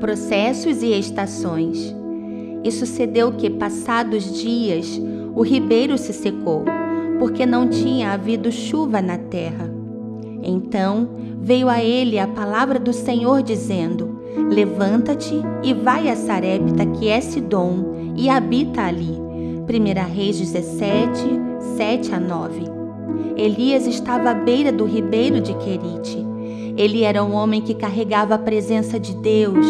processos e estações. E sucedeu que, passados dias, o ribeiro se secou, porque não tinha havido chuva na terra. Então veio a ele a palavra do Senhor, dizendo: Levanta-te e vai a Sarepta, que é Sidom, e habita ali. 1 Reis 17, 7 a 9. Elias estava à beira do ribeiro de Querite ele era um homem que carregava a presença de Deus.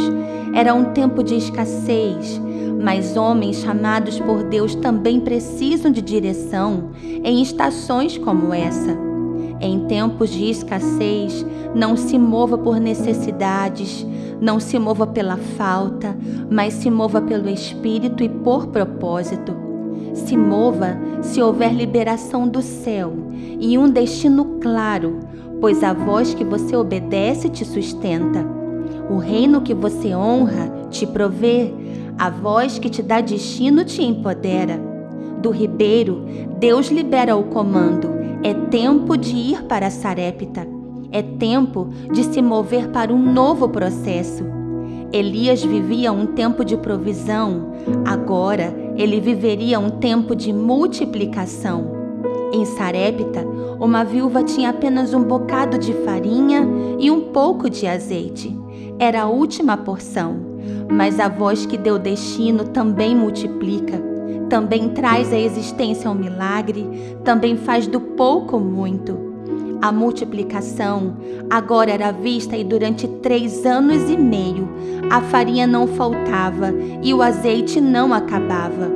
Era um tempo de escassez, mas homens chamados por Deus também precisam de direção em estações como essa. Em tempos de escassez, não se mova por necessidades, não se mova pela falta, mas se mova pelo Espírito e por propósito. Se mova se houver liberação do céu e um destino claro, pois a voz que você obedece te sustenta. O reino que você honra te provê, a voz que te dá destino te empodera. Do ribeiro, Deus libera o comando. É tempo de ir para Sarepta. É tempo de se mover para um novo processo. Elias vivia um tempo de provisão, agora ele viveria um tempo de multiplicação. Em Sarepta, uma viúva tinha apenas um bocado de farinha e um pouco de azeite. Era a última porção, mas a voz que deu destino também multiplica, também traz à existência um milagre, também faz do pouco muito. A multiplicação agora era vista e durante três anos e meio a farinha não faltava e o azeite não acabava.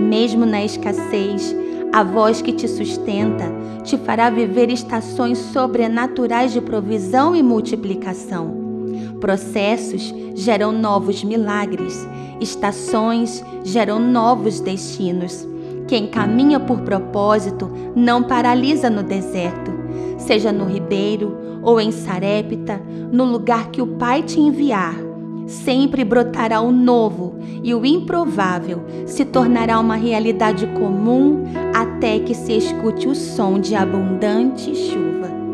Mesmo na escassez, a voz que te sustenta te fará viver estações sobrenaturais de provisão e multiplicação. Processos geram novos milagres, estações geram novos destinos. Quem caminha por propósito não paralisa no deserto, seja no ribeiro ou em Sarepta, no lugar que o Pai te enviar sempre brotará o novo e o improvável se tornará uma realidade comum até que se escute o som de abundante chuva.